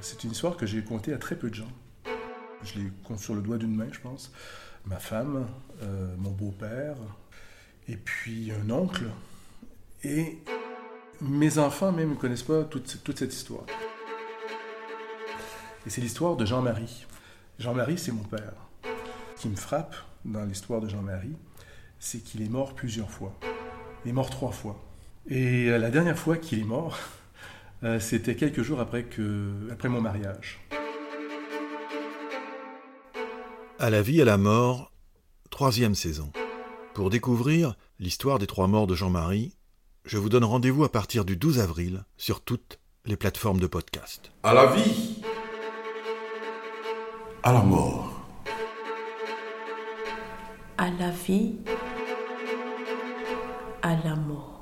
C'est une histoire que j'ai contée à très peu de gens. Je l'ai compte sur le doigt d'une main, je pense. Ma femme, euh, mon beau-père, et puis un oncle. Et mes enfants même ne connaissent pas toute, toute cette histoire. Et c'est l'histoire de Jean-Marie. Jean-Marie, c'est mon père. Ce qui me frappe dans l'histoire de Jean-Marie, c'est qu'il est mort plusieurs fois. Il est mort trois fois. Et euh, la dernière fois qu'il est mort, euh, c'était quelques jours après, que, après mon mariage. À la vie, à la mort, troisième saison. Pour découvrir l'histoire des trois morts de Jean-Marie, je vous donne rendez-vous à partir du 12 avril sur toutes les plateformes de podcast. À la vie, à la mort. À la vie, à la mort.